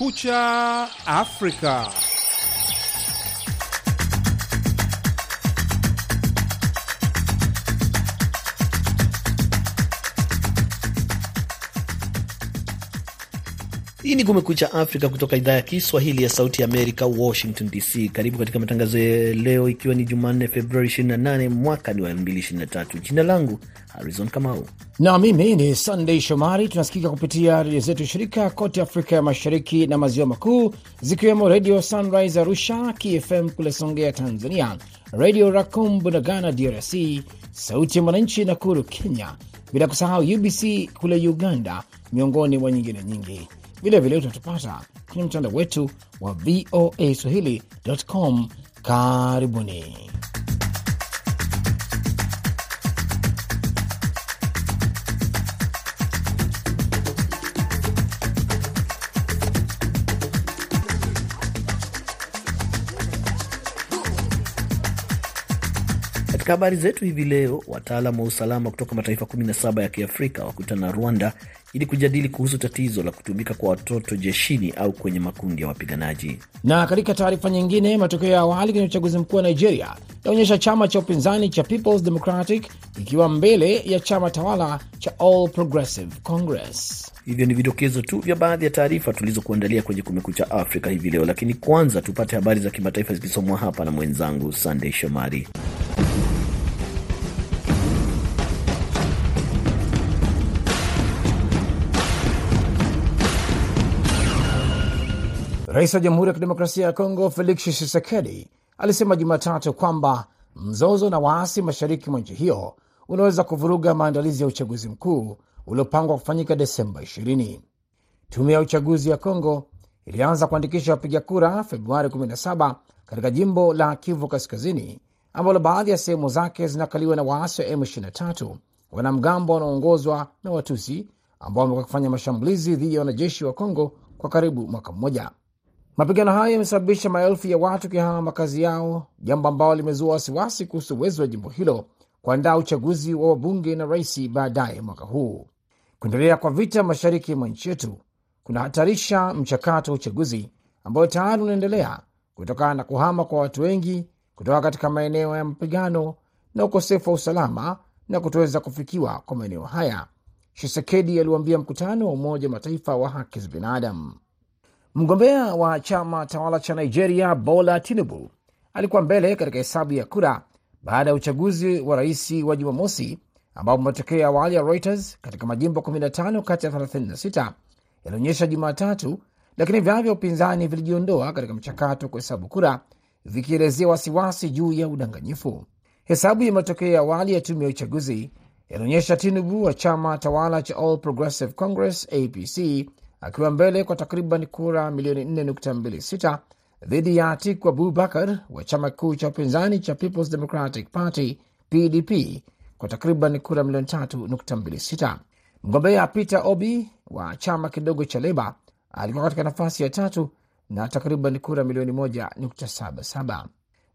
Kumekucha Afrika. Hii ni Kumekucha Afrika kutoka idhaa ya Kiswahili ya Sauti ya Amerika, Washington DC. Karibu katika matangazo ya leo, ikiwa ni Jumanne Februari 28 mwaka ni wa 2023. Jina langu Harizon Kamau na mimi ni Sandei Shomari. Tunasikika kupitia redio zetu shirika kote Afrika ya Mashariki na Maziwa Makuu, zikiwemo Redio Sunrise Arusha, KFM kule Songea Tanzania, Redio Racom Bunagana DRC, Sauti ya Mwananchi Nakuru Kenya, bila kusahau UBC kule Uganda, miongoni mwa nyingine nyingi. Vilevile utatupata kwenye mtandao wetu wa VOA Swahili.com. Karibuni. Katika habari zetu hivi leo, wataalam wa usalama kutoka mataifa 17 ya Kiafrika wakutana na Rwanda ili kujadili kuhusu tatizo la kutumika kwa watoto jeshini au kwenye makundi ya wapiganaji. Na katika taarifa nyingine, matokeo ya awali kwenye uchaguzi mkuu wa Nigeria yaonyesha chama cha upinzani cha Peoples Democratic ikiwa mbele ya chama tawala cha All Progressive Congress. Hivyo ni vidokezo tu vya baadhi ya taarifa tulizokuandalia kwenye Kumekucha Afrika hivi leo, lakini kwanza tupate habari za kimataifa zikisomwa hapa na mwenzangu Sandey Shomari. Rais wa Jamhuri ya Kidemokrasia ya Kongo Felix Tshisekedi alisema Jumatatu kwamba mzozo na waasi mashariki mwa nchi hiyo unaweza kuvuruga maandalizi ya uchaguzi mkuu uliopangwa kufanyika Desemba 20. Tume ya uchaguzi ya Kongo ilianza kuandikisha wapiga kura Februari 17 katika jimbo la Kivu Kaskazini, ambalo baadhi ya sehemu zake zinakaliwa na waasi wa M23, wanamgambo wanaoongozwa na Watusi ambao wamekuwa kufanya mashambulizi dhidi ya wanajeshi wa Kongo kwa karibu mwaka mmoja. Mapigano hayo yamesababisha maelfu ya watu kuyahama makazi yao, jambo ambalo limezua wasiwasi kuhusu uwezo wa jimbo hilo kuandaa uchaguzi wa wabunge na rais baadaye mwaka huu. Kuendelea kwa vita mashariki mwa nchi yetu kunahatarisha mchakato wa uchaguzi ambao tayari unaendelea kutokana na kuhama kwa watu wengi kutoka katika maeneo ya mapigano na ukosefu wa usalama na kutoweza kufikiwa kwa maeneo haya, Shisekedi aliwaambia mkutano wa Umoja wa Mataifa wa haki za binadamu. Mgombea wa chama tawala cha Nigeria Bola Tinubu alikuwa mbele katika hesabu ya kura baada ya uchaguzi wa rais wa Jumamosi, ambapo matokeo ya awali ya Reuters katika majimbo 15 kati ya 36 yalionyesha Jumatatu, lakini vyama vya upinzani vilijiondoa katika mchakato wa kuhesabu kura, vikielezea wasiwasi juu ya udanganyifu. Hesabu ya matokeo ya awali ya tume ya uchaguzi yalionyesha Tinubu wa chama tawala cha All Progressive Congress APC akiwa mbele kwa takriban kura milioni 4.26 dhidi ya Atiku Abubakar wa chama kikuu cha upinzani cha Peoples Democratic Party PDP kwa takriban kura milioni 3.26. Mgombea Peter Obi wa chama kidogo cha Leba alikuwa katika nafasi ya tatu na takriban kura milioni 1.77.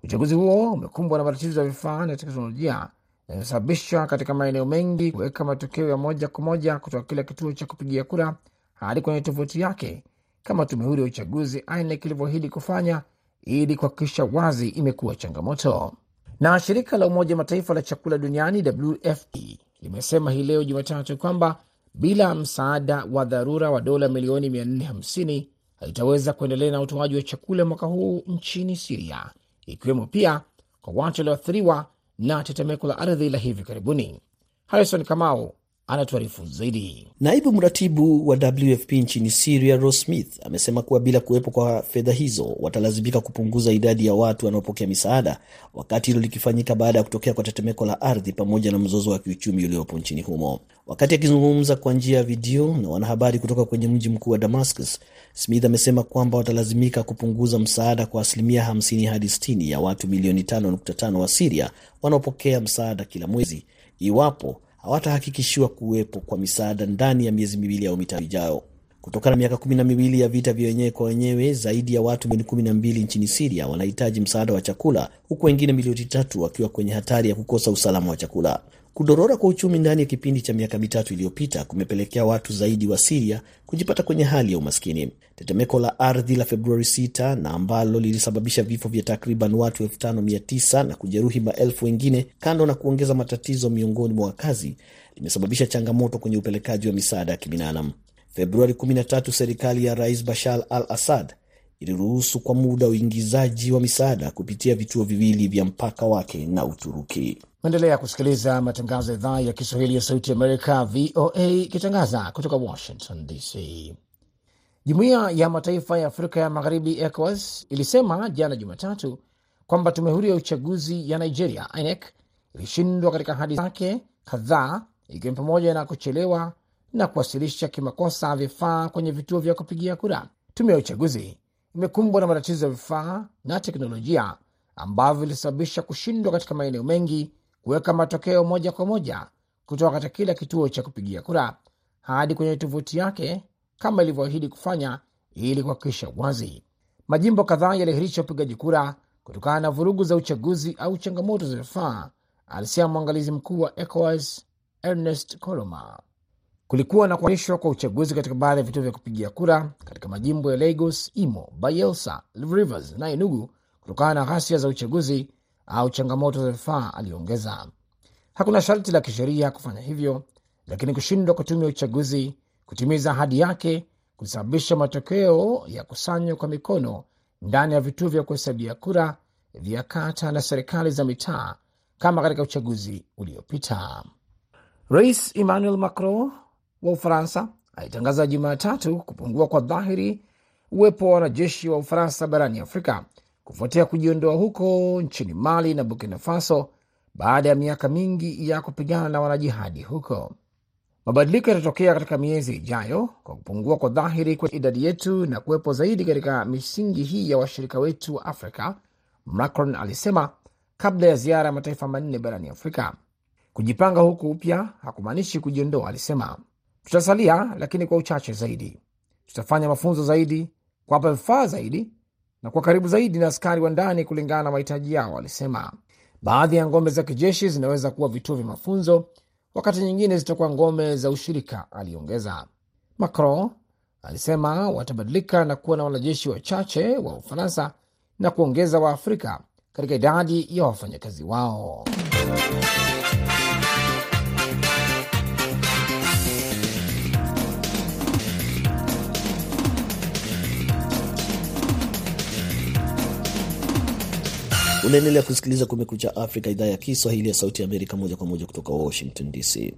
Uchaguzi huo umekumbwa na matatizo ya vifaa na teknolojia yanayosababisha katika maeneo mengi kuweka matokeo ya moja kwa moja kutoka kila kituo cha kupigia kura hadi kwenye tovuti yake kama tume huru ya uchaguzi INEC ilivyoahidi kufanya ili kuhakikisha wazi imekuwa changamoto. Na shirika la Umoja Mataifa la chakula duniani WFP limesema hii leo Jumatatu kwamba bila msaada wa dharura wa dola milioni 450 haitaweza kuendelea na utoaji wa chakula mwaka huu nchini Siria, ikiwemo pia kwa watu walioathiriwa na tetemeko la ardhi la hivi karibuni. Harrison Kamau anatuarifu zaidi. Naibu mratibu wa WFP nchini Syria, Ross Smith, amesema kuwa bila kuwepo kwa fedha hizo watalazimika kupunguza idadi ya watu wanaopokea misaada, wakati hilo likifanyika baada ya kutokea kwa tetemeko la ardhi pamoja na mzozo wa kiuchumi uliopo nchini humo. Wakati akizungumza kwa njia ya video na wanahabari kutoka kwenye mji mkuu wa Damascus, Smith amesema kwamba watalazimika kupunguza msaada kwa asilimia 50 hadi 60 ya watu milioni 5.5 wa Siria wanaopokea msaada kila mwezi iwapo hawatahakikishiwa kuwepo kwa misaada ndani ya miezi miwili au mitatu ijayo. Kutokana na miaka kumi na miwili ya vita vya wenyewe kwa wenyewe, zaidi ya watu milioni kumi na mbili nchini Siria wanahitaji msaada wa chakula, huku wengine milioni tatu wakiwa kwenye hatari ya kukosa usalama wa chakula. Kudorora kwa uchumi ndani ya kipindi cha miaka mitatu iliyopita kumepelekea watu zaidi wa Siria kujipata kwenye hali ya umaskini. Tetemeko la ardhi la Februari 6 na ambalo lilisababisha vifo vya takriban watu 5900 na kujeruhi maelfu wengine, kando na kuongeza matatizo miongoni mwa wakazi, limesababisha changamoto kwenye upelekaji wa misaada ya kibinadamu. Februari 13 serikali ya Rais Bashar al Assad iliruhusu kwa muda uingizaji wa misaada kupitia vituo viwili vya mpaka wake na Uturuki. Maendelea kusikiliza matangazo ya idhaa ya Kiswahili ya Sauti Amerika, VOA, ikitangaza kutoka Washington DC. Jumuiya ya Mataifa ya Afrika ya Magharibi, ECOWAS, ilisema jana Jumatatu kwamba tume huru ya uchaguzi ya Nigeria, INEC, ilishindwa katika ahadi zake kadhaa, ikiwa ni pamoja na kuchelewa na kuwasilisha kimakosa vifaa kwenye vituo vya kupigia kura. Tume ya uchaguzi imekumbwa na matatizo ya vifaa na teknolojia ambavyo vilisababisha kushindwa katika maeneo mengi kuweka matokeo moja kwa moja kutoka katika kila kituo cha kupigia kura hadi kwenye tovuti yake kama ilivyoahidi kufanya ili kuhakikisha wazi. Majimbo kadhaa yaliahirisha upigaji kura kutokana na vurugu za uchaguzi au changamoto za vifaa, alisema mwangalizi mkuu wa ECOWAS Ernest Coloma. Kulikuwa na kuahirishwa kwa uchaguzi katika baadhi ya vituo vya kupigia kura katika majimbo ya Lagos, Imo, Bayelsa, Rivers na Enugu kutokana na ghasia za uchaguzi au changamoto za vifaa, aliongeza. Hakuna sharti la kisheria kufanya hivyo, lakini kushindwa kwa tume ya uchaguzi kutimiza ahadi yake kulisababisha matokeo ya kusanywa kwa mikono ndani ya vituo vya kuhesabia kura vya kata na serikali za mitaa kama katika uchaguzi uliopita. Rais Emmanuel Macron wa Ufaransa alitangaza Jumatatu kupungua kwa dhahiri uwepo wa wanajeshi wa Ufaransa barani Afrika kufuatia kujiondoa huko nchini Mali na Burkina Faso baada ya miaka mingi ya kupigana na wanajihadi huko. Mabadiliko yatatokea katika miezi ijayo kwa kupungua kwa dhahiri kwa idadi yetu na kuwepo zaidi katika misingi hii ya washirika wetu wa Afrika, Macron alisema kabla ya ziara ya mataifa manne barani Afrika. Kujipanga huku upya hakumaanishi kujiondoa, alisema. Tutasalia, lakini kwa uchache zaidi. Tutafanya mafunzo zaidi, kuwapa vifaa zaidi na kwa karibu zaidi na askari wa ndani kulingana na mahitaji yao, alisema. Baadhi ya ngome za kijeshi zinaweza kuwa vituo vya mafunzo, wakati nyingine zitakuwa ngome za ushirika, aliongeza. Macron alisema watabadilika na kuwa na wanajeshi wachache wa Ufaransa na kuongeza Waafrika katika idadi ya wafanyakazi wao. Unaendelea kusikiliza Kumekucha Afrika, idhaa ya Kiswahili ya Sauti Amerika, moja kwa moja kutoka Washington DC.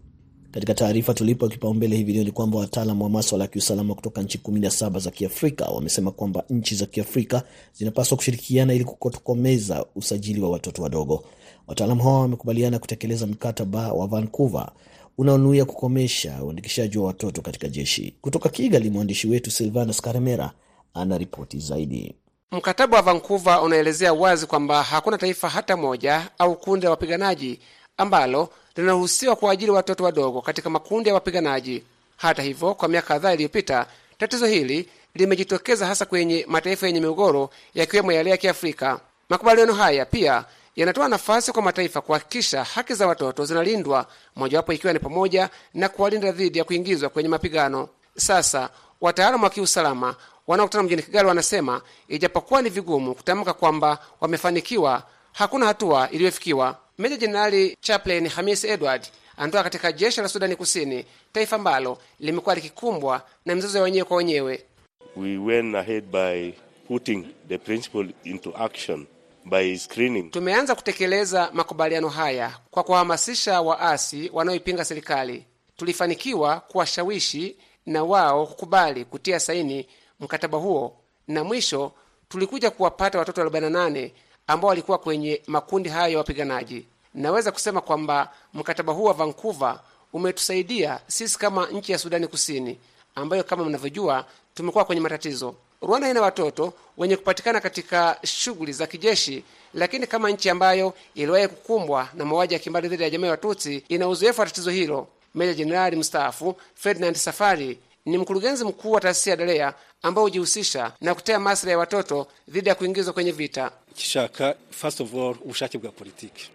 Katika taarifa tulipo kipaumbele hivi leo ni kwamba wataalam wa maswala ya kiusalama kutoka nchi 17 za Kiafrika wamesema kwamba nchi za Kiafrika zinapaswa kushirikiana ili kutokomeza usajili wa watoto wadogo. Wataalam hao wamekubaliana kutekeleza mkataba wa Vancouver unaonuia kukomesha uandikishaji wa watoto katika jeshi. Kutoka Kigali, mwandishi wetu Silvanus Karemera ana ripoti zaidi. Mkataba wa Vancouver unaelezea wazi kwamba hakuna taifa hata moja au kundi la wapiganaji ambalo linaruhusiwa kuajiri watoto wadogo katika makundi ya wapiganaji. Hata hivyo, kwa miaka kadhaa iliyopita, tatizo hili limejitokeza hasa kwenye mataifa yenye migogoro yakiwemo yale ya Kiafrika. Makubaliano haya pia yanatoa nafasi kwa mataifa kuhakikisha haki za watoto zinalindwa, mojawapo ikiwa ni pamoja na kuwalinda dhidi ya kuingizwa kwenye mapigano. Sasa wataalamu wa kiusalama wanaokutana mjini Kigali wanasema ijapokuwa ni vigumu kutamka kwamba wamefanikiwa, hakuna hatua iliyofikiwa. Meja Jenerali Chaplain Hamis Edward anatoka katika jeshi la Sudani Kusini, taifa ambalo limekuwa likikumbwa na mizozo ya wenyewe kwa wenyewe. We went ahead by putting the principle into action by screening. Tumeanza kutekeleza makubaliano haya kwa kuwahamasisha waasi wanaoipinga serikali. Tulifanikiwa kuwashawishi na wao kukubali kutia saini mkataba huo, na mwisho tulikuja kuwapata watoto 48 ambao walikuwa kwenye makundi hayo ya wapiganaji. Naweza kusema kwamba mkataba huu wa Vancouver umetusaidia sisi kama nchi ya Sudani Kusini, ambayo kama mnavyojua tumekuwa kwenye matatizo. Rwanda ina watoto wenye kupatikana katika shughuli za kijeshi, lakini kama nchi ambayo iliwahi kukumbwa na mauaji ya kimbali dhidi ya jamii ya Watutsi ina uzoefu wa tatizo hilo. Meja Jenerali mstaafu Ferdinand Safari ni mkurugenzi mkuu wa taasisi ya DAREA ambao hujihusisha na kutea maslahi ya watoto dhidi ya kuingizwa kwenye vita. Kishaka, first of all ubushake bwa politiki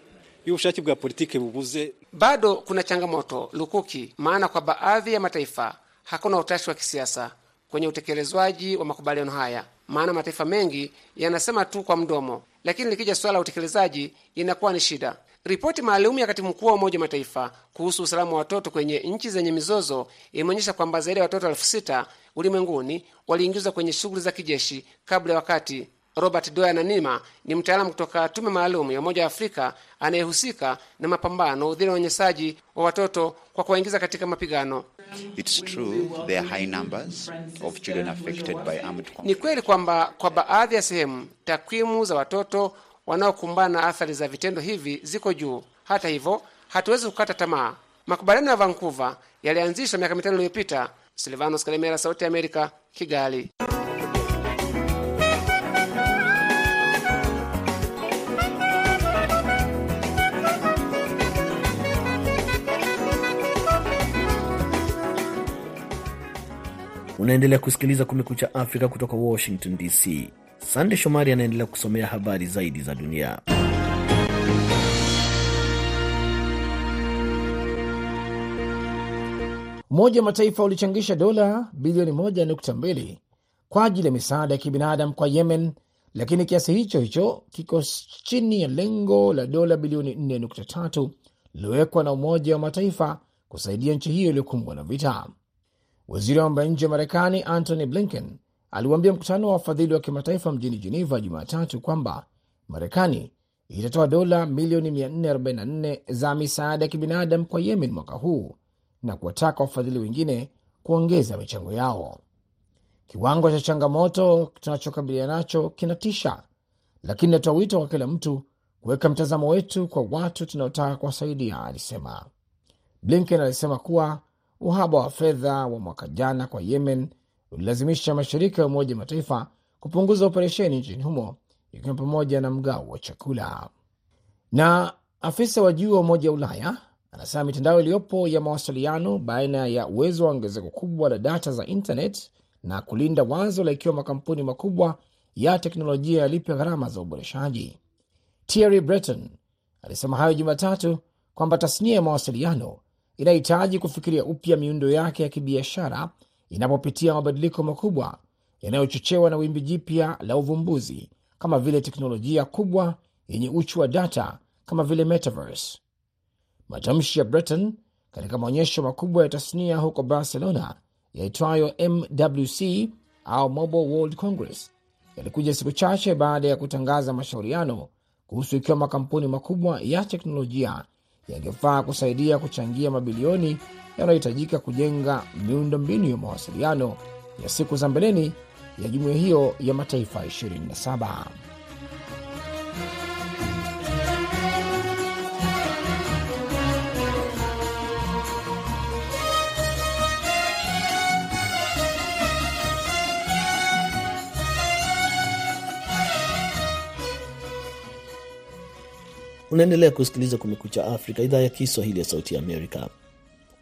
iyo ubushake bwa politiki bubuze Bado kuna changamoto lukuki, maana kwa baadhi ya mataifa hakuna utashi wa kisiasa kwenye utekelezwaji wa makubaliano haya. Maana mataifa mengi yanasema tu kwa mdomo, lakini likija suala la utekelezaji inakuwa ni shida. Ripoti maalum ya katibu mkuu wa Umoja wa Mataifa kuhusu usalama wa watoto kwenye nchi zenye mizozo imeonyesha kwamba zaidi ya watoto elfu sita ulimwenguni waliingizwa kwenye shughuli za kijeshi kabla ya wakati. Robert Doya Nanima ni mtaalamu kutoka tume maalum ya Umoja wa Afrika anayehusika na mapambano dhidi ya unyanyasaji wa watoto kwa kuwaingiza katika mapigano. It's true there are high numbers of children affected by armed conflict. Ni kweli kwamba kwa baadhi ya sehemu takwimu za watoto wanaokumbana na athari za vitendo hivi ziko juu. Hata hivyo, hatuwezi kukata tamaa. Makubaliano ya Vancouver yalianzishwa miaka mitano iliyopita. Silvanos Kalemera, Sauti ya Amerika, Kigali. Unaendelea kusikiliza Kumekucha Afrika kutoka Washington DC. Sande Shomari anaendelea kusomea habari zaidi za dunia. Umoja wa Mataifa ulichangisha dola bilioni 1.2 kwa ajili ya misaada ya kibinadamu kwa Yemen, lakini kiasi hicho hicho kiko chini ya lengo la dola bilioni 4.3 lililowekwa na Umoja wa Mataifa kusaidia nchi hiyo iliyokumbwa na vita. Waziri wa mambo ya nje wa Marekani Antony Blinken aliwaambia mkutano wa wafadhili wa kimataifa mjini Geneva Jumatatu kwamba Marekani itatoa dola milioni 444 za misaada ya kibinadamu kwa Yemen mwaka huu na kuwataka wafadhili wengine kuongeza michango yao. Kiwango cha changamoto tunachokabiliana nacho kinatisha, lakini natoa wito kwa kila mtu kuweka mtazamo wetu kwa watu tunaotaka kuwasaidia, alisema. Blinken alisema kuwa uhaba wa fedha wa mwaka jana kwa Yemen ulilazimisha mashirika ya Umoja Mataifa kupunguza operesheni nchini humo, ikiwa pamoja na mgao wa chakula. Na afisa wa juu wa Umoja wa Ulaya anasema mitandao iliyopo ya mawasiliano baina ya uwezo wa ongezeko kubwa la data za internet na kulinda wazo la ikiwa makampuni makubwa ya teknolojia yalipe gharama za uboreshaji. Thierry Breton alisema hayo Jumatatu kwamba tasnia ya mawasiliano inahitaji kufikiria upya miundo yake ya kibiashara inapopitia mabadiliko makubwa yanayochochewa na wimbi jipya la uvumbuzi kama vile teknolojia kubwa yenye uchu wa data kama vile metaverse. Matamshi ya Breton katika maonyesho makubwa ya tasnia huko Barcelona yaitwayo MWC au Mobile World Congress yalikuja siku chache baada ya kutangaza mashauriano kuhusu ikiwa makampuni makubwa ya teknolojia yangefaa kusaidia kuchangia mabilioni yanayohitajika kujenga miundo mbinu ya mawasiliano ya siku za mbeleni ya jumuiya hiyo ya mataifa 27. Unaendelea kusikiliza Kumekucha Afrika, idhaa ya Kiswahili ya Sauti Amerika.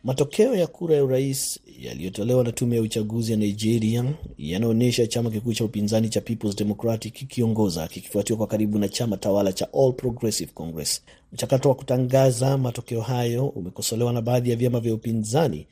Matokeo ya kura ya urais yaliyotolewa na tume ya uchaguzi ya Nigeria yanaonyesha chama kikuu cha upinzani cha Peoples Democratic kikiongoza kikifuatiwa kwa karibu na chama tawala cha All Progressive Congress. Mchakato wa kutangaza matokeo hayo umekosolewa na baadhi ya vyama vya upinzani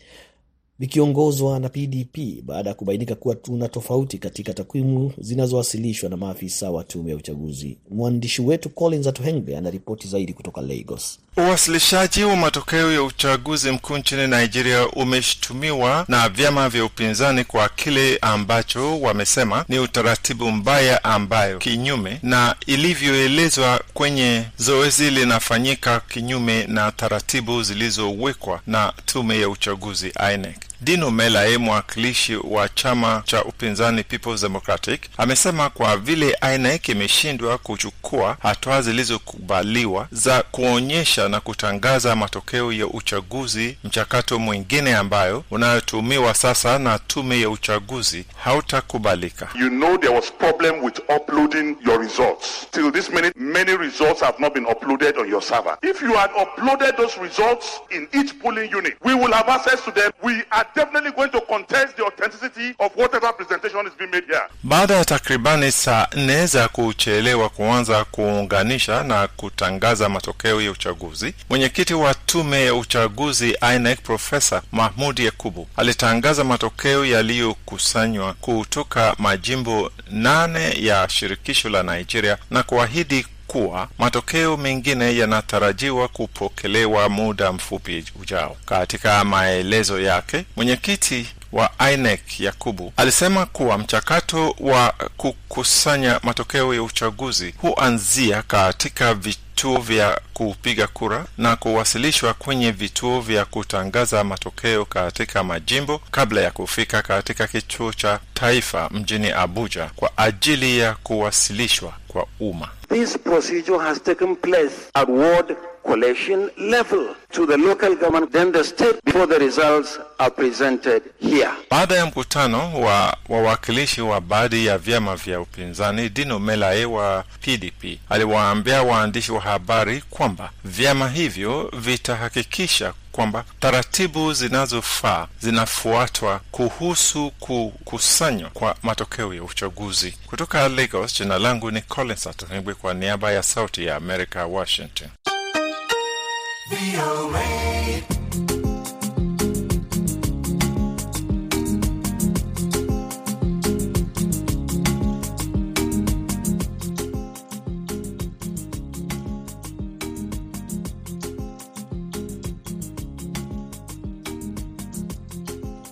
vikiongozwa na PDP baada ya kubainika kuwa tuna tofauti katika takwimu zinazowasilishwa na maafisa wa tume ya uchaguzi. Mwandishi wetu Collins Atohengbe anaripoti zaidi kutoka Lagos. Uwasilishaji wa matokeo ya uchaguzi mkuu nchini Nigeria umeshutumiwa na vyama vya upinzani kwa kile ambacho wamesema ni utaratibu mbaya ambayo kinyume na ilivyoelezwa kwenye zoezi linafanyika kinyume na taratibu zilizowekwa na tume ya uchaguzi INEC. Dino Melaye, mwakilishi wa chama cha upinzani Peoples Democratic, amesema kwa vile INEC imeshindwa kuchukua hatua zilizokubaliwa za kuonyesha na kutangaza matokeo ya uchaguzi, mchakato mwingine ambayo unayotumiwa sasa na tume ya uchaguzi hautakubalika. You know there was problem with uploading your results. Till this minute, many results have not been uploaded on your server. If you had uploaded those results in each polling unit, we will have access to them. We are definitely going to contest the authenticity of whatever presentation is being made here. Baada ya takribani saa nne za kuchelewa kuanza kuunganisha na kutangaza matokeo ya uchaguzi, mwenyekiti wa tume ya uchaguzi INEC Profesa Mahmud Yakubu alitangaza matokeo yaliyokusanywa kutoka majimbo nane ya shirikisho la Nigeria na kuahidi kuwa matokeo mengine yanatarajiwa kupokelewa muda mfupi ujao. Katika maelezo yake, mwenyekiti wa INEC Yakubu alisema kuwa mchakato wa kukusanya matokeo ya uchaguzi huanzia katika vituo vya kupiga kura na kuwasilishwa kwenye vituo vya kutangaza matokeo katika majimbo kabla ya kufika katika kituo cha taifa mjini Abuja kwa ajili ya kuwasilishwa kwa umma. This procedure has taken place at ward collation level to the local government, then the state, before the results are presented here. Baada ya mkutano wa wawakilishi wa baadhi ya vyama vya upinzani, Dino Melae wa PDP aliwaambia waandishi wa habari kwamba vyama hivyo vitahakikisha kwamba taratibu zinazofaa zinafuatwa kuhusu kukusanywa kwa matokeo ya uchaguzi. Kutoka Lagos, jina langu ni Collins Atohengwi kwa niaba ya Sauti ya Amerika, Washington.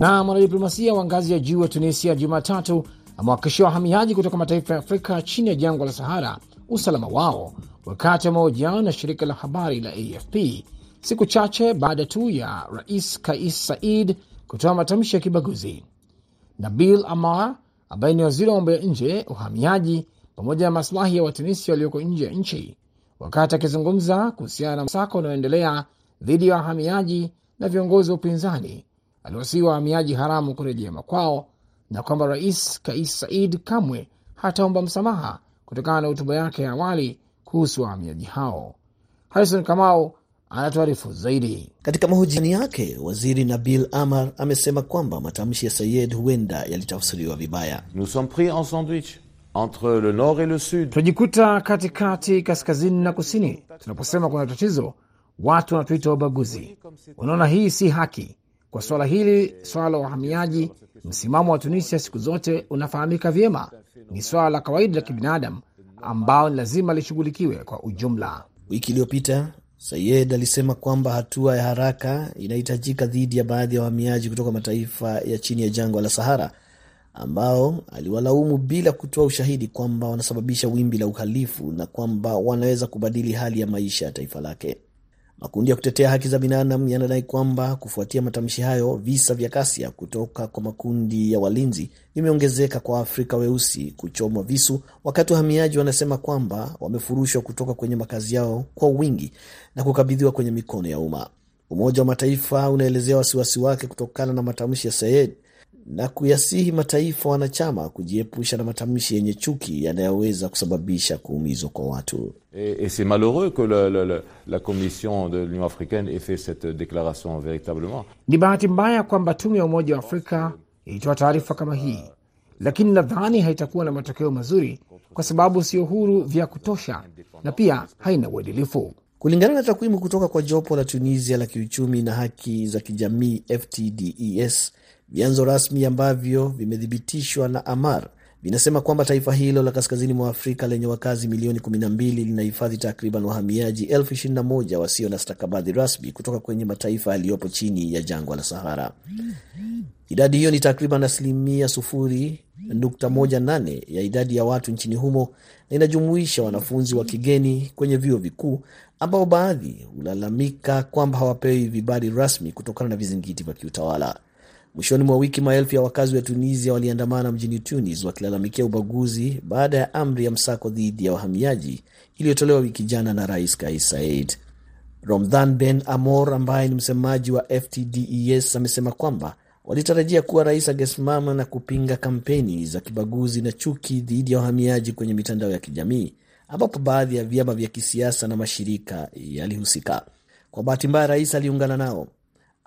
Na mwanadiplomasia wa ngazi ya juu wa Tunisia Jumatatu amewahakikishia wahamiaji kutoka mataifa ya Afrika chini ya jangwa la Sahara usalama wao wakati wa mahojiano na shirika la habari la AFP siku chache baada tu ya Rais Kais Said kutoa matamshi ya kibaguzi. Nabil Amar ambaye ni waziri wa mambo ya nje, uhamiaji pamoja na maslahi ya Watunisia walioko nje ya nchi, wakati akizungumza kuhusiana na msako unaoendelea dhidi ya wahamiaji na viongozi wa upinzani aliwasihi wahamiaji haramu kurejea makwao na kwamba rais Kais Said kamwe hataomba msamaha kutokana na hotuba yake ya awali kuhusu wahamiaji hao. Harison Kamau anatuarifu zaidi. Katika mahojiano yake, waziri Nabil Amar amesema kwamba matamshi ya Sayed huenda yalitafsiriwa vibaya. Nous sommes pris en sandwich entre le nord et le sud. Tunajikuta katikati, kaskazini na kusini. Tunaposema kuna tatizo, watu wanatuita ubaguzi. Unaona, hii si haki. Kwa swala hili, swala la wahamiaji, msimamo wa Tunisia siku zote unafahamika vyema. Ni swala la kawaida la kibinadamu ambao ni lazima lishughulikiwe kwa ujumla. Wiki iliyopita Sayed alisema kwamba hatua ya haraka inahitajika dhidi ya baadhi ya wahamiaji kutoka mataifa ya chini ya jangwa la Sahara ambao aliwalaumu bila kutoa ushahidi kwamba wanasababisha wimbi la uhalifu na kwamba wanaweza kubadili hali ya maisha ya taifa lake. Makundi ya kutetea haki za binadamu yanadai kwamba kufuatia matamshi hayo, visa vya ghasia kutoka kwa makundi ya walinzi vimeongezeka kwa Waafrika weusi kuchomwa visu, wakati wahamiaji wanasema kwamba wamefurushwa kutoka kwenye makazi yao kwa wingi na kukabidhiwa kwenye mikono ya umma. Umoja wa Mataifa unaelezea wasiwasi wake kutokana na matamshi ya Sayed na kuyasihi mataifa wanachama kujiepusha na matamshi yenye chuki yanayoweza kusababisha kuumizwa kwa watu. Et, et c'est malheureux que le, le, le, la Commission de l'Union africaine ait fait cette déclaration véritablement. Ni bahati mbaya kwamba tume ya Umoja wa Afrika ilitoa taarifa kama hii, lakini nadhani haitakuwa na matokeo mazuri kwa sababu sio huru vya kutosha na pia haina uadilifu. Kulingana na takwimu kutoka kwa jopo la Tunisia la kiuchumi na haki za kijamii FTDES, vyanzo rasmi ambavyo vimethibitishwa na Amar vinasema kwamba taifa hilo la kaskazini mwa Afrika lenye wakazi milioni 12 linahifadhi takriban wahamiaji elfu 21 wasio na stakabadhi rasmi kutoka kwenye mataifa yaliyopo chini ya jangwa la Sahara. Idadi hiyo ni takriban asilimia 0.18 ya idadi ya watu nchini humo na inajumuisha wanafunzi wa kigeni kwenye vyuo vikuu ambao baadhi hulalamika kwamba hawapewi vibali rasmi kutokana na vizingiti vya kiutawala. Mwishoni mwa wiki maelfu ya wakazi wa Tunisia waliandamana mjini Tunis wakilalamikia ubaguzi baada ya amri ya msako dhidi ya wahamiaji iliyotolewa wiki jana na Rais Kais Saied. Romdhan Ben Amor ambaye ni msemaji wa FTDES amesema kwamba walitarajia kuwa rais angesimama na kupinga kampeni za kibaguzi na chuki dhidi ya wahamiaji kwenye mitandao ya kijamii ambapo baadhi ya vyama vya kisiasa na mashirika yalihusika. Kwa bahati mbaya, rais aliungana nao.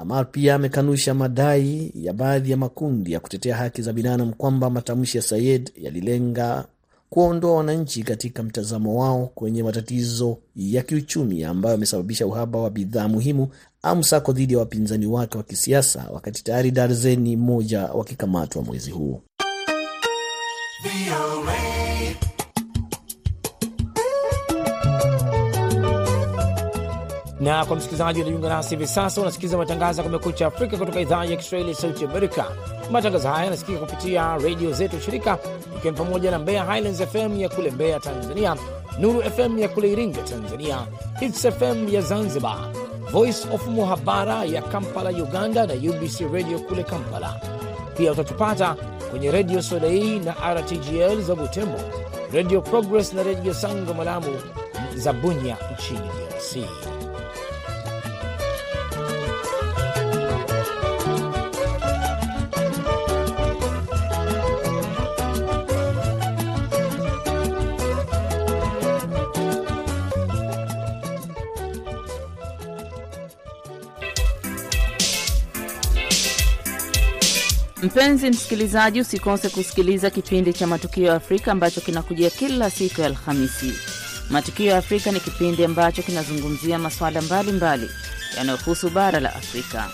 Amar pia amekanusha madai ya baadhi ya makundi ya kutetea haki za binadamu kwamba matamshi ya Sayed yalilenga kuwaondoa wananchi katika mtazamo wao kwenye matatizo ya kiuchumi ambayo yamesababisha uhaba wa bidhaa muhimu au msako dhidi ya wapinzani wake wa kisiasa, wakati tayari darzeni moja wakikamatwa mwezi huu. Na kwa msikilizaji unajiunga nasi hivi sasa, unasikiliza matangazo ya Kumekucha Afrika kutoka idhaa ya Kiswahili ya Sauti Amerika. Matangazo haya yanasikika kupitia redio zetu shirika, ikiwa ni pamoja na Mbeya Highlands FM ya kule Mbeya Tanzania, Nuru FM ya kule Iringa Tanzania, Hits FM ya Zanzibar, Voice of Muhabara ya Kampala Uganda na UBC Radio kule Kampala. Pia utatupata kwenye redio Solei na RTGL za Butembo, redio Progress na redio Sango Malamu za Bunya nchini DRC. Mpenzi msikilizaji, usikose kusikiliza kipindi cha Matukio ya Afrika ambacho kinakujia kila siku ya Alhamisi. Matukio ya Afrika ni kipindi ambacho kinazungumzia masuala mbalimbali yanayohusu bara la Afrika.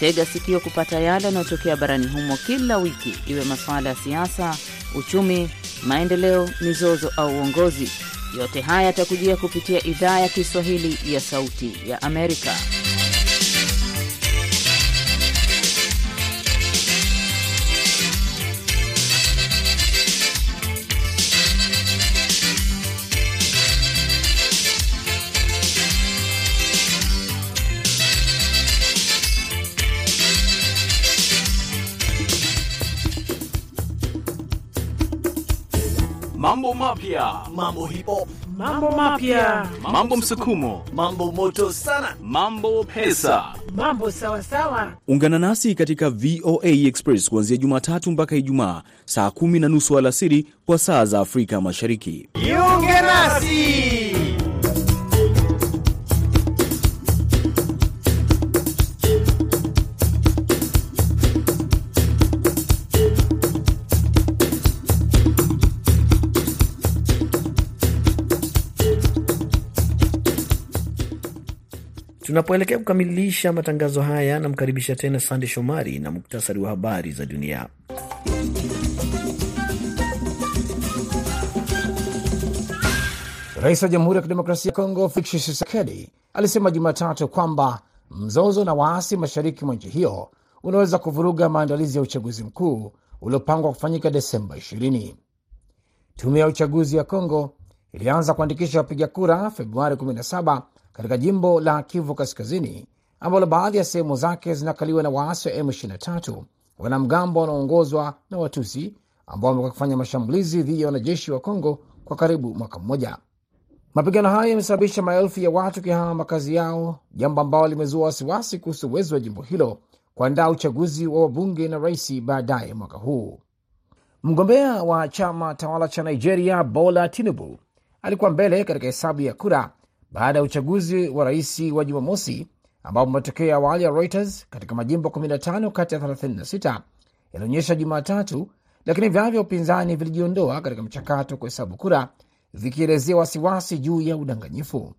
Tega sikio kupata yale yanayotokea barani humo kila wiki, iwe masuala ya siasa, uchumi, maendeleo, mizozo au uongozi. Yote haya yatakujia kupitia idhaa ya Kiswahili ya Sauti ya Amerika. Mapya, mambo hip hop, mambo mapya, mambo msukumo, mambo moto sana, mambo pesa, mambo sawa sawa. Ungana nasi katika VOA Express kuanzia Jumatatu mpaka Ijumaa saa kumi na nusu alasiri kwa saa za Afrika Mashariki. Jiunge nasi. Tunapoelekea kukamilisha matangazo haya, namkaribisha tena Sande Shomari na muktasari wa habari za dunia. Rais wa Jamhuri ya Kidemokrasia ya Kongo Felix Tshisekedi alisema Jumatatu kwamba mzozo na waasi mashariki mwa nchi hiyo unaweza kuvuruga maandalizi ya uchaguzi mkuu uliopangwa kufanyika Desemba 20. Tume ya uchaguzi ya Kongo ilianza kuandikisha wapiga kura Februari 17 katika jimbo la Kivu Kaskazini ambalo baadhi ya sehemu zake zinakaliwa na waasi wa M23, wanamgambo wanaoongozwa na Watusi ambao wamekuwa wakifanya mashambulizi dhidi ya wanajeshi wa Kongo kwa karibu mwaka mmoja. Mapigano hayo yamesababisha maelfu ya watu kihama makazi yao, jambo ambalo limezua wasiwasi kuhusu uwezo wa jimbo hilo kuandaa uchaguzi wa wabunge na rais baadaye mwaka huu. Mgombea wa chama tawala cha Nigeria Bola Tinubu alikuwa mbele katika hesabu ya kura baada ya uchaguzi wa rais wa Jumamosi, ambapo matokeo ya awali ya Reuters katika majimbo 15 kati ya 36 yalionyesha Jumatatu, lakini vyama vya upinzani vilijiondoa katika mchakato wa kuhesabu kura vikielezea wasiwasi juu ya udanganyifu.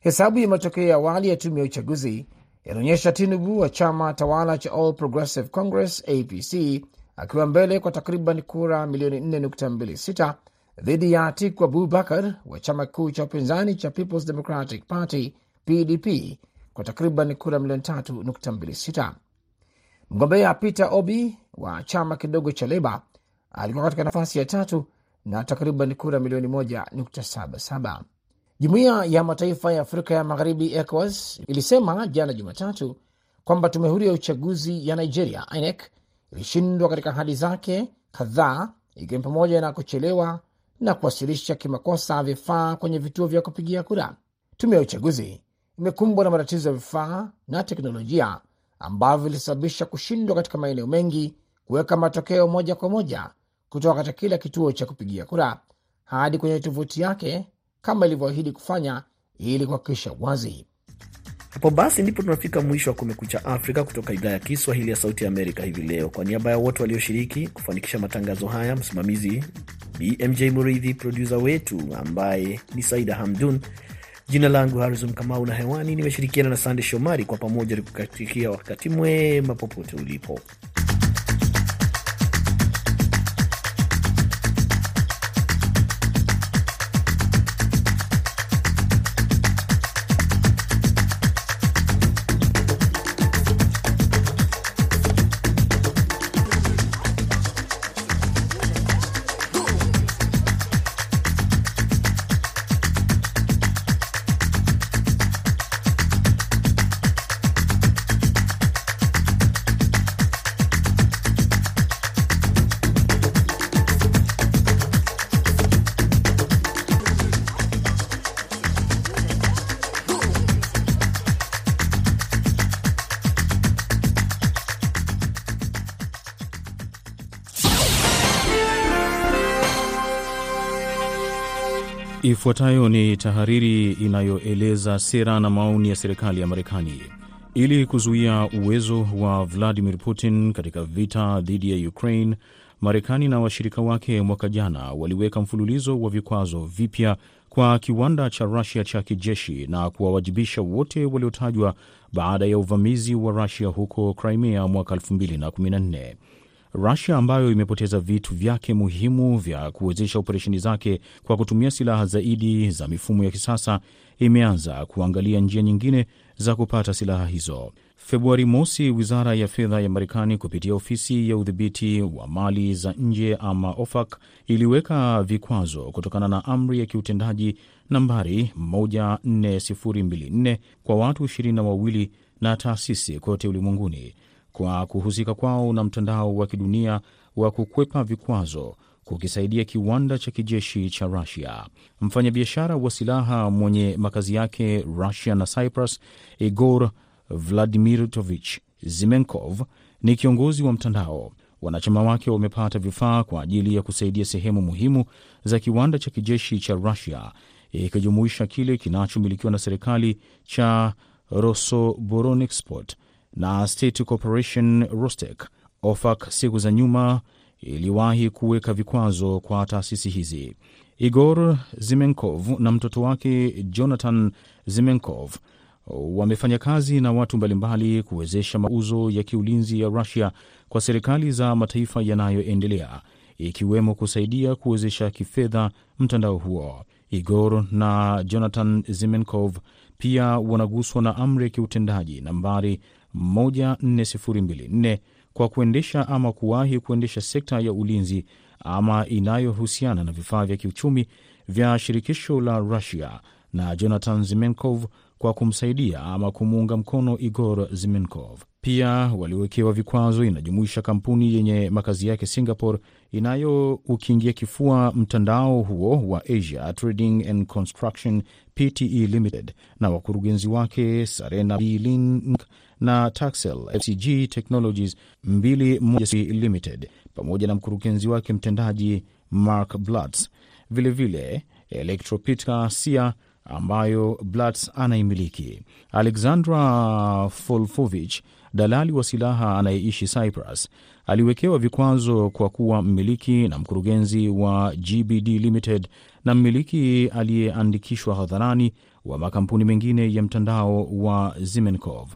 Hesabu ya matokeo ya awali ya tume ya uchaguzi yanaonyesha Tinubu wa chama tawala cha All Progressive Congress APC akiwa mbele kwa takriban kura milioni 4.26 dhidi ya Atiku Abubakar wa chama kikuu cha upinzani cha Peoples Democratic Party PDP kwa takriban kura milioni 3.26. Mgombea Peter Obi wa chama kidogo cha Leba alikuwa katika nafasi ya tatu na takriban kura milioni 1.77. Jumuiya ya Mataifa ya Afrika ya Magharibi, ECOWAS, ilisema jana Jumatatu kwamba tume huru ya uchaguzi ya Nigeria, INEC, ilishindwa katika ahadi zake kadhaa, ikiwa pamoja na kuchelewa na kuwasilisha kimakosa vifaa kwenye vituo vya kupigia kura. Tume ya uchaguzi imekumbwa na matatizo ya vifaa na teknolojia ambavyo vilisababisha kushindwa katika maeneo mengi kuweka matokeo moja kwa moja kutoka katika kila kituo cha kupigia kura hadi kwenye tovuti yake kama ilivyoahidi kufanya ili kuhakikisha wazi. Hapo basi ndipo tunafika mwisho wa Kumekucha Afrika kutoka idhaa ya Kiswahili ya Sauti ya Amerika hivi leo. Kwa niaba ya wote walioshiriki kufanikisha matangazo haya, msimamizi BMJ Muridhi, produsa wetu ambaye ni Saida Hamdun, jina langu Harizon Kamau na hewani nimeshirikiana na Sande Shomari, kwa pamoja nikukatikia wakati mwema popote ulipo. Ifuatayo ni tahariri inayoeleza sera na maoni ya serikali ya Marekani. Ili kuzuia uwezo wa Vladimir Putin katika vita dhidi ya Ukraine, Marekani na washirika wake mwaka jana waliweka mfululizo wa vikwazo vipya kwa kiwanda cha Rusia cha kijeshi na kuwawajibisha wote waliotajwa baada ya uvamizi wa Rusia huko Crimea mwaka 2014. Rusia ambayo imepoteza vitu vyake muhimu vya kuwezesha operesheni zake kwa kutumia silaha zaidi za mifumo ya kisasa imeanza kuangalia njia nyingine za kupata silaha hizo. Februari mosi, wizara ya fedha ya Marekani kupitia ofisi ya udhibiti wa mali za nje ama OFAC iliweka vikwazo kutokana na amri ya kiutendaji nambari 14024 kwa watu ishirini na wawili na taasisi kote ulimwenguni kwa kuhusika kwao na mtandao wa kidunia wa kukwepa vikwazo kukisaidia kiwanda cha kijeshi cha Rusia. Mfanyabiashara wa silaha mwenye makazi yake Rusia na Cyprus, Igor Vladimirovich Zimenkov ni kiongozi wa mtandao. Wanachama wake wamepata vifaa kwa ajili ya kusaidia sehemu muhimu za kiwanda cha kijeshi cha Rusia, ikijumuisha kile kinachomilikiwa na serikali cha Rosoboronexport na State Corporation Rostec. OFAC siku za nyuma iliwahi kuweka vikwazo kwa taasisi hizi. Igor Zimenkov na mtoto wake Jonathan Zimenkov wamefanya kazi na watu mbalimbali kuwezesha mauzo ya kiulinzi ya Rusia kwa serikali za mataifa yanayoendelea, ikiwemo kusaidia kuwezesha kifedha mtandao huo. Igor na Jonathan Zimenkov pia wanaguswa na amri ya kiutendaji nambari 14024 kwa kuendesha ama kuwahi kuendesha sekta ya ulinzi ama inayohusiana na vifaa vya kiuchumi vya shirikisho la Rusia, na Jonathan Zimenkov kwa kumsaidia ama kumuunga mkono Igor Zimenkov. Pia waliowekewa vikwazo inajumuisha kampuni yenye makazi yake Singapore inayoukingia kifua mtandao huo wa Asia Trading and Construction Pte Limited na wakurugenzi wake Sarena Bilin na Taxel FCG Technologies 2 Limited pamoja na mkurugenzi wake mtendaji Mark Blatz, vilevile Electropita Sia ambayo Blatz anaimiliki. Alexandra Folfovich, dalali wa silaha anayeishi Cyprus, aliwekewa vikwazo kwa kuwa mmiliki na mkurugenzi wa GBD Limited na mmiliki aliyeandikishwa hadharani wa makampuni mengine ya mtandao wa Zimenkov.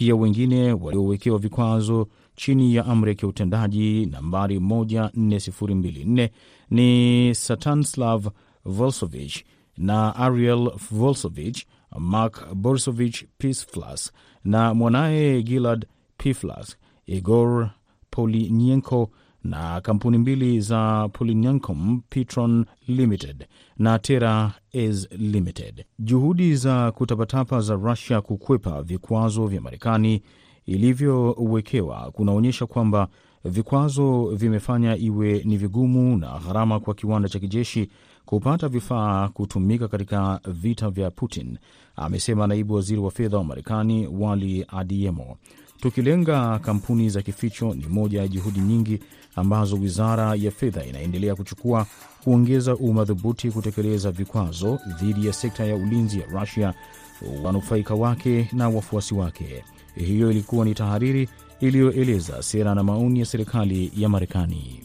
Pia wengine waliowekewa vikwazo chini ya amri ya kiutendaji nambari 14024 ni Satanslav Volsovich na Ariel Volsovich, Mark Borsovich Pisflas na mwanaye Gilad Piflas, Igor Polinyenko na kampuni mbili za Polinyankom Petron Limited na Terra Es Limited. Juhudi za kutapatapa za Rusia kukwepa vikwazo vya Marekani ilivyowekewa kunaonyesha kwamba vikwazo vimefanya iwe ni vigumu na gharama kwa kiwanda cha kijeshi kupata vifaa kutumika katika vita vya Putin, amesema naibu waziri wa fedha wa Marekani Wali Adiemo. Tukilenga kampuni za kificho ni moja ya juhudi nyingi ambazo wizara ya fedha inaendelea kuchukua kuongeza umadhubuti kutekeleza vikwazo dhidi ya sekta ya ulinzi ya Rusia wanufaika wake na wafuasi wake. Hiyo ilikuwa ni tahariri iliyoeleza sera na maoni ya serikali ya Marekani.